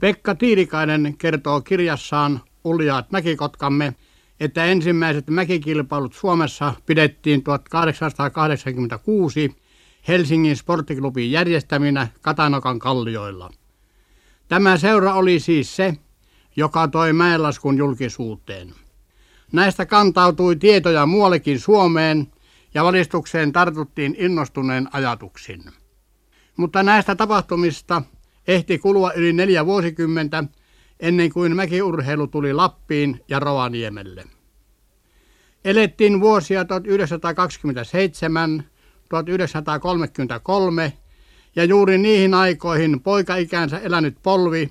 Pekka Tiilikainen kertoo kirjassaan Uljaat mäkikotkamme, että ensimmäiset mäkikilpailut Suomessa pidettiin 1886 Helsingin sporttiklubin järjestäminä Katanokan kallioilla. Tämä seura oli siis se, joka toi mäenlaskun julkisuuteen. Näistä kantautui tietoja muuallekin Suomeen ja valistukseen tartuttiin innostuneen ajatuksin. Mutta näistä tapahtumista ehti kulua yli neljä vuosikymmentä ennen kuin mäkiurheilu tuli Lappiin ja Rovaniemelle. Elettiin vuosia 1927, 1933 ja juuri niihin aikoihin poikaikänsä elänyt polvi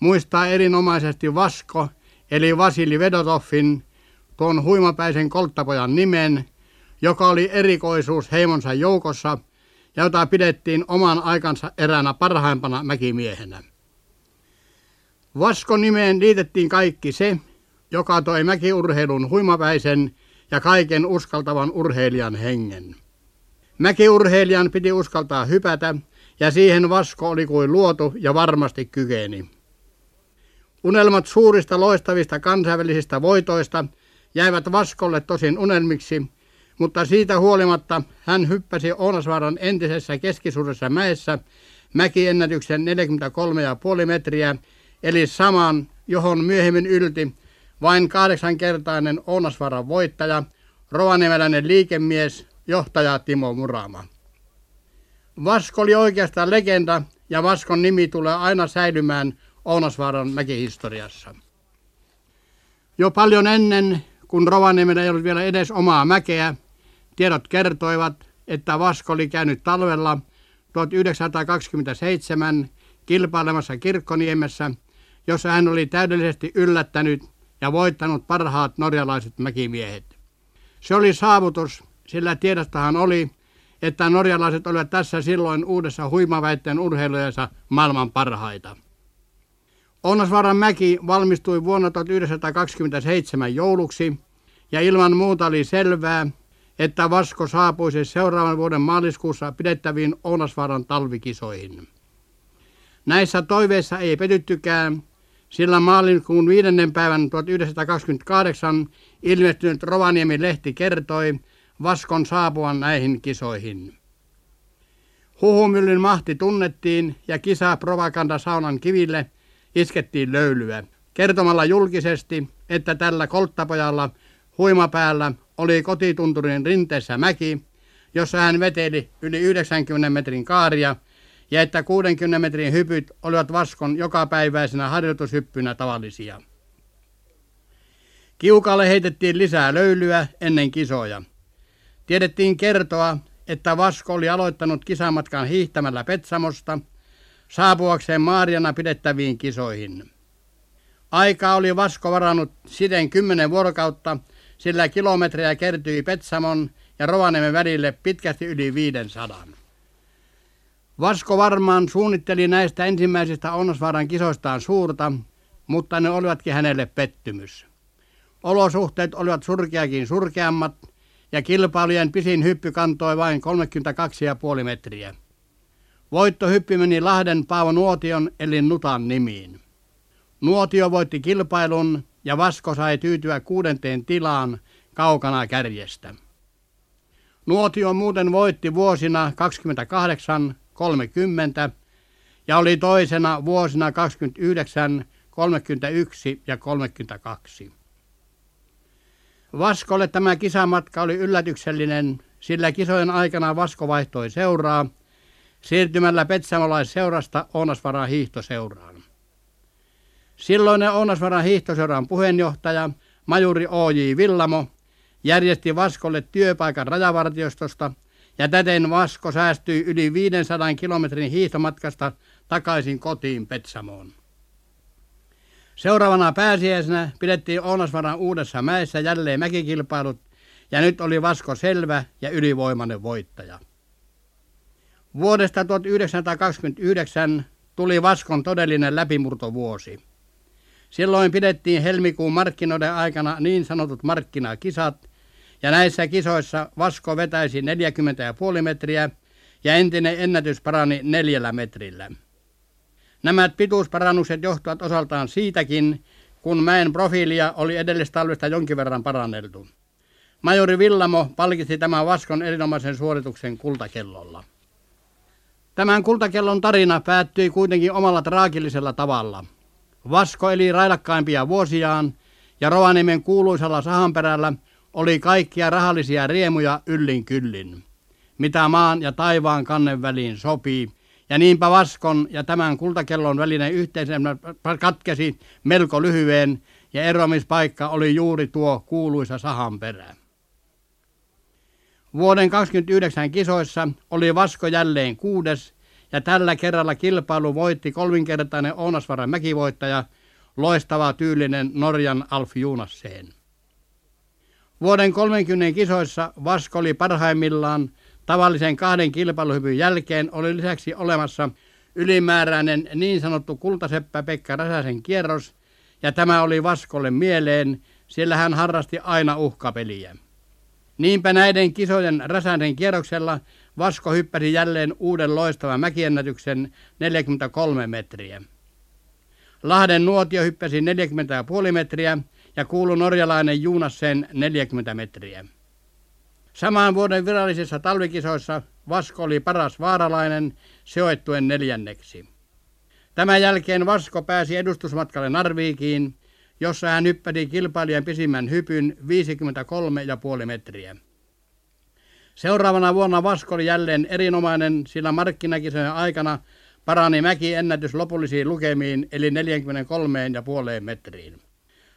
muistaa erinomaisesti Vasko eli Vasili Vedotoffin tuon huimapäisen kolttapojan nimen, joka oli erikoisuus heimonsa joukossa ja jota pidettiin oman aikansa eräänä parhaimpana mäkimiehenä. Vasko nimeen liitettiin kaikki se, joka toi mäkiurheilun huimapäisen ja kaiken uskaltavan urheilijan hengen. Mäkiurheilijan piti uskaltaa hypätä, ja siihen Vasko oli kuin luotu ja varmasti kykeni. Unelmat suurista loistavista kansainvälisistä voitoista jäivät Vaskolle tosin unelmiksi, mutta siitä huolimatta hän hyppäsi Ounasvaaran entisessä keskisuudessa mäessä mäkiennätyksen 43,5 metriä, eli saman, johon myöhemmin ylti vain kahdeksankertainen Ounasvaaran voittaja, rovaniemeläinen liikemies, johtaja Timo Murama. Vasko oli oikeastaan legenda ja Vaskon nimi tulee aina säilymään Ounasvaaran mäkihistoriassa. Jo paljon ennen, kun Rovaniemellä ei ollut vielä edes omaa mäkeä, tiedot kertoivat, että Vasko oli käynyt talvella 1927 kilpailemassa Kirkkoniemessä, jossa hän oli täydellisesti yllättänyt ja voittanut parhaat norjalaiset mäkimiehet. Se oli saavutus, sillä tiedostahan oli, että norjalaiset olivat tässä silloin uudessa huimaväitteen urheilujensa maailman parhaita. Onnasvaran mäki valmistui vuonna 1927 jouluksi ja ilman muuta oli selvää, että Vasko saapuisi seuraavan vuoden maaliskuussa pidettäviin Ounasvaaran talvikisoihin. Näissä toiveissa ei petyttykään, sillä maaliskuun viidennen päivän 1928 ilmestynyt Rovaniemi-lehti kertoi Vaskon saapuvan näihin kisoihin. Huhumyllyn mahti tunnettiin ja kisa Provakanda saunan kiville iskettiin löylyä, kertomalla julkisesti, että tällä kolttapojalla huimapäällä oli kotitunturin rinteessä mäki, jossa hän veteli yli 90 metrin kaaria ja että 60 metrin hypyt olivat Vaskon jokapäiväisenä harjoitushyppynä tavallisia. Kiukalle heitettiin lisää löylyä ennen kisoja. Tiedettiin kertoa, että Vasko oli aloittanut kisamatkan hiihtämällä Petsamosta saapuakseen Maariana pidettäviin kisoihin. Aika oli Vasko varannut siten kymmenen vuorokautta, sillä kilometrejä kertyi Petsamon ja Rovaniemen välille pitkästi yli 500. Vasko varmaan suunnitteli näistä ensimmäisistä Onnosvaaran kisoistaan suurta, mutta ne olivatkin hänelle pettymys. Olosuhteet olivat surkeakin surkeammat ja kilpailujen pisin hyppy kantoi vain 32,5 metriä. Voittohyppy meni Lahden Paavo Nuotion eli Nutan nimiin. Nuotio voitti kilpailun ja Vasko sai tyytyä kuudenteen tilaan kaukana kärjestä. Nuotio muuten voitti vuosina 28, 30 ja oli toisena vuosina 29, 31 ja 32. Vaskolle tämä kisamatka oli yllätyksellinen, sillä kisojen aikana Vasko vaihtoi seuraa siirtymällä Petsamolaisseurasta Ounasvaran hiihtoseuraan. Silloinen Ounasvaran hiihtoseuran puheenjohtaja, majuri O.J. Villamo, järjesti Vaskolle työpaikan rajavartiostosta ja täten Vasko säästyi yli 500 kilometrin hiihtomatkasta takaisin kotiin Petsamoon. Seuraavana pääsiäisenä pidettiin Ounasvaran uudessa mäessä jälleen mäkikilpailut ja nyt oli Vasko selvä ja ylivoimainen voittaja. Vuodesta 1929 tuli Vaskon todellinen läpimurtovuosi. Silloin pidettiin helmikuun markkinoiden aikana niin sanotut markkinakisat, ja näissä kisoissa Vasko vetäisi 40,5 metriä ja entinen ennätys parani neljällä metrillä. Nämä pituusparannukset johtuvat osaltaan siitäkin, kun mäen profiilia oli edellistalvesta jonkin verran paranneltu. Majori Villamo palkitsi tämän Vaskon erinomaisen suorituksen kultakellolla. Tämän kultakellon tarina päättyi kuitenkin omalla traagillisella tavalla. Vasko eli railakkaimpia vuosiaan ja Rovaniemen kuuluisalla sahanperällä oli kaikkia rahallisia riemuja yllin kyllin, mitä maan ja taivaan kannen väliin sopii, ja niinpä Vaskon ja tämän kultakellon välinen yhteisömä katkesi melko lyhyen, ja eroamispaikka oli juuri tuo kuuluisa sahanperä. Vuoden 29 kisoissa oli Vasko jälleen kuudes, ja tällä kerralla kilpailu voitti kolminkertainen Ounasvaran mäkivoittaja, loistava tyylinen Norjan Alf Junasseen. Vuoden 30 kisoissa Vasko oli parhaimmillaan tavallisen kahden kilpailuhypyn jälkeen oli lisäksi olemassa ylimääräinen niin sanottu kultaseppä Pekka Räsäsen kierros, ja tämä oli Vaskolle mieleen, sillä hän harrasti aina uhkapeliä. Niinpä näiden kisojen Räsäsen kierroksella Vasko hyppäsi jälleen uuden loistavan mäkiennätyksen 43 metriä. Lahden nuotio hyppäsi 40,5 metriä ja kuulu norjalainen Juunassen 40 metriä. Samaan vuoden virallisissa talvikisoissa Vasko oli paras vaaralainen sijoittuen neljänneksi. Tämän jälkeen Vasko pääsi edustusmatkalle Narviikiin, jossa hän hyppäsi kilpailijan pisimmän hypyn 53,5 metriä. Seuraavana vuonna Vasko oli jälleen erinomainen, sillä markkinakisojen aikana parani mäki ennätys lopullisiin lukemiin eli 43,5 metriin.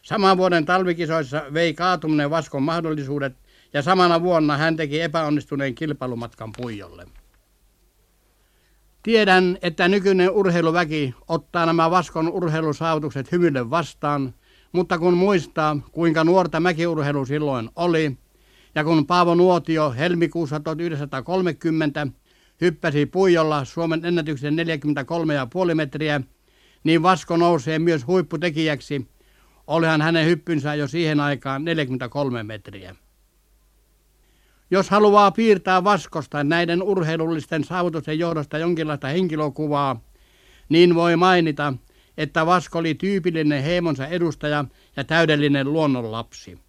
Saman vuoden talvikisoissa vei kaatuminen Vaskon mahdollisuudet ja samana vuonna hän teki epäonnistuneen kilpailumatkan Puijolle. Tiedän, että nykyinen urheiluväki ottaa nämä Vaskon urheilusaavutukset hymylle vastaan, mutta kun muistaa, kuinka nuorta mäkiurheilu silloin oli, ja kun Paavo Nuotio helmikuussa 1930 hyppäsi Puijolla Suomen ennätyksen 43,5 metriä, niin Vasko nousee myös huipputekijäksi. Olihan hänen hyppynsä jo siihen aikaan 43 metriä. Jos haluaa piirtää Vaskosta näiden urheilullisten saavutusten johdosta jonkinlaista henkilökuvaa, niin voi mainita, että Vasko oli tyypillinen heimonsa edustaja ja täydellinen luonnonlapsi.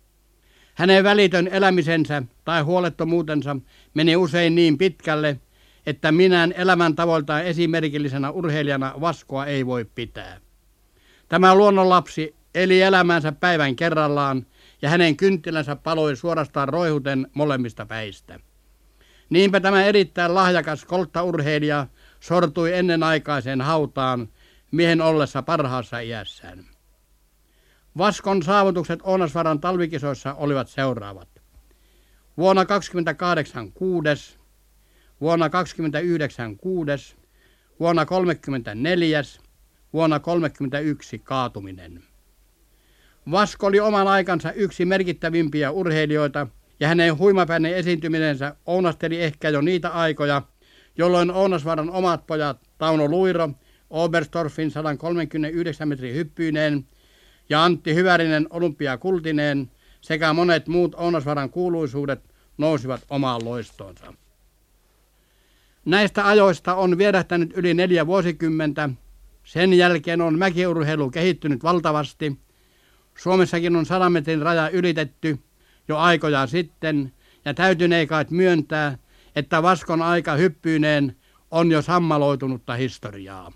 Hänen välitön elämisensä tai huolettomuutensa meni usein niin pitkälle, että minään elämäntavoiltaan esimerkillisenä urheilijana Vaskoa ei voi pitää. Tämä luonnonlapsi eli elämänsä päivän kerrallaan ja hänen kynttilänsä paloi suorastaan roihuten molemmista päistä. Niinpä tämä erittäin lahjakas kolttaurheilija sortui ennenaikaiseen hautaan miehen ollessa parhaassa iässään. Vaskon saavutukset Oonasvaran talvikisoissa olivat seuraavat. Vuonna 28 kuudes, vuonna 29 kuudes, vuonna 34, vuonna 31 kaatuminen. Vasko oli oman aikansa yksi merkittävimpiä urheilijoita ja hänen huimapäinen esiintymisensä ounasteli ehkä jo niitä aikoja, jolloin Ounasvaran omat pojat Tauno Luiro, Oberstorfin 139 metrin hyppyineen ja Antti Hyvärinen olympiakultineen sekä monet muut Ounasvaran kuuluisuudet nousivat omaan loistoonsa. Näistä ajoista on vierähtänyt yli neljä vuosikymmentä. Sen jälkeen on mäkiurheilu kehittynyt valtavasti. Suomessakin on sadan metrin raja ylitetty jo aikoja sitten ja täytynee kai myöntää, että Vaskon aika hyppyyneen on jo sammaloitunutta historiaa.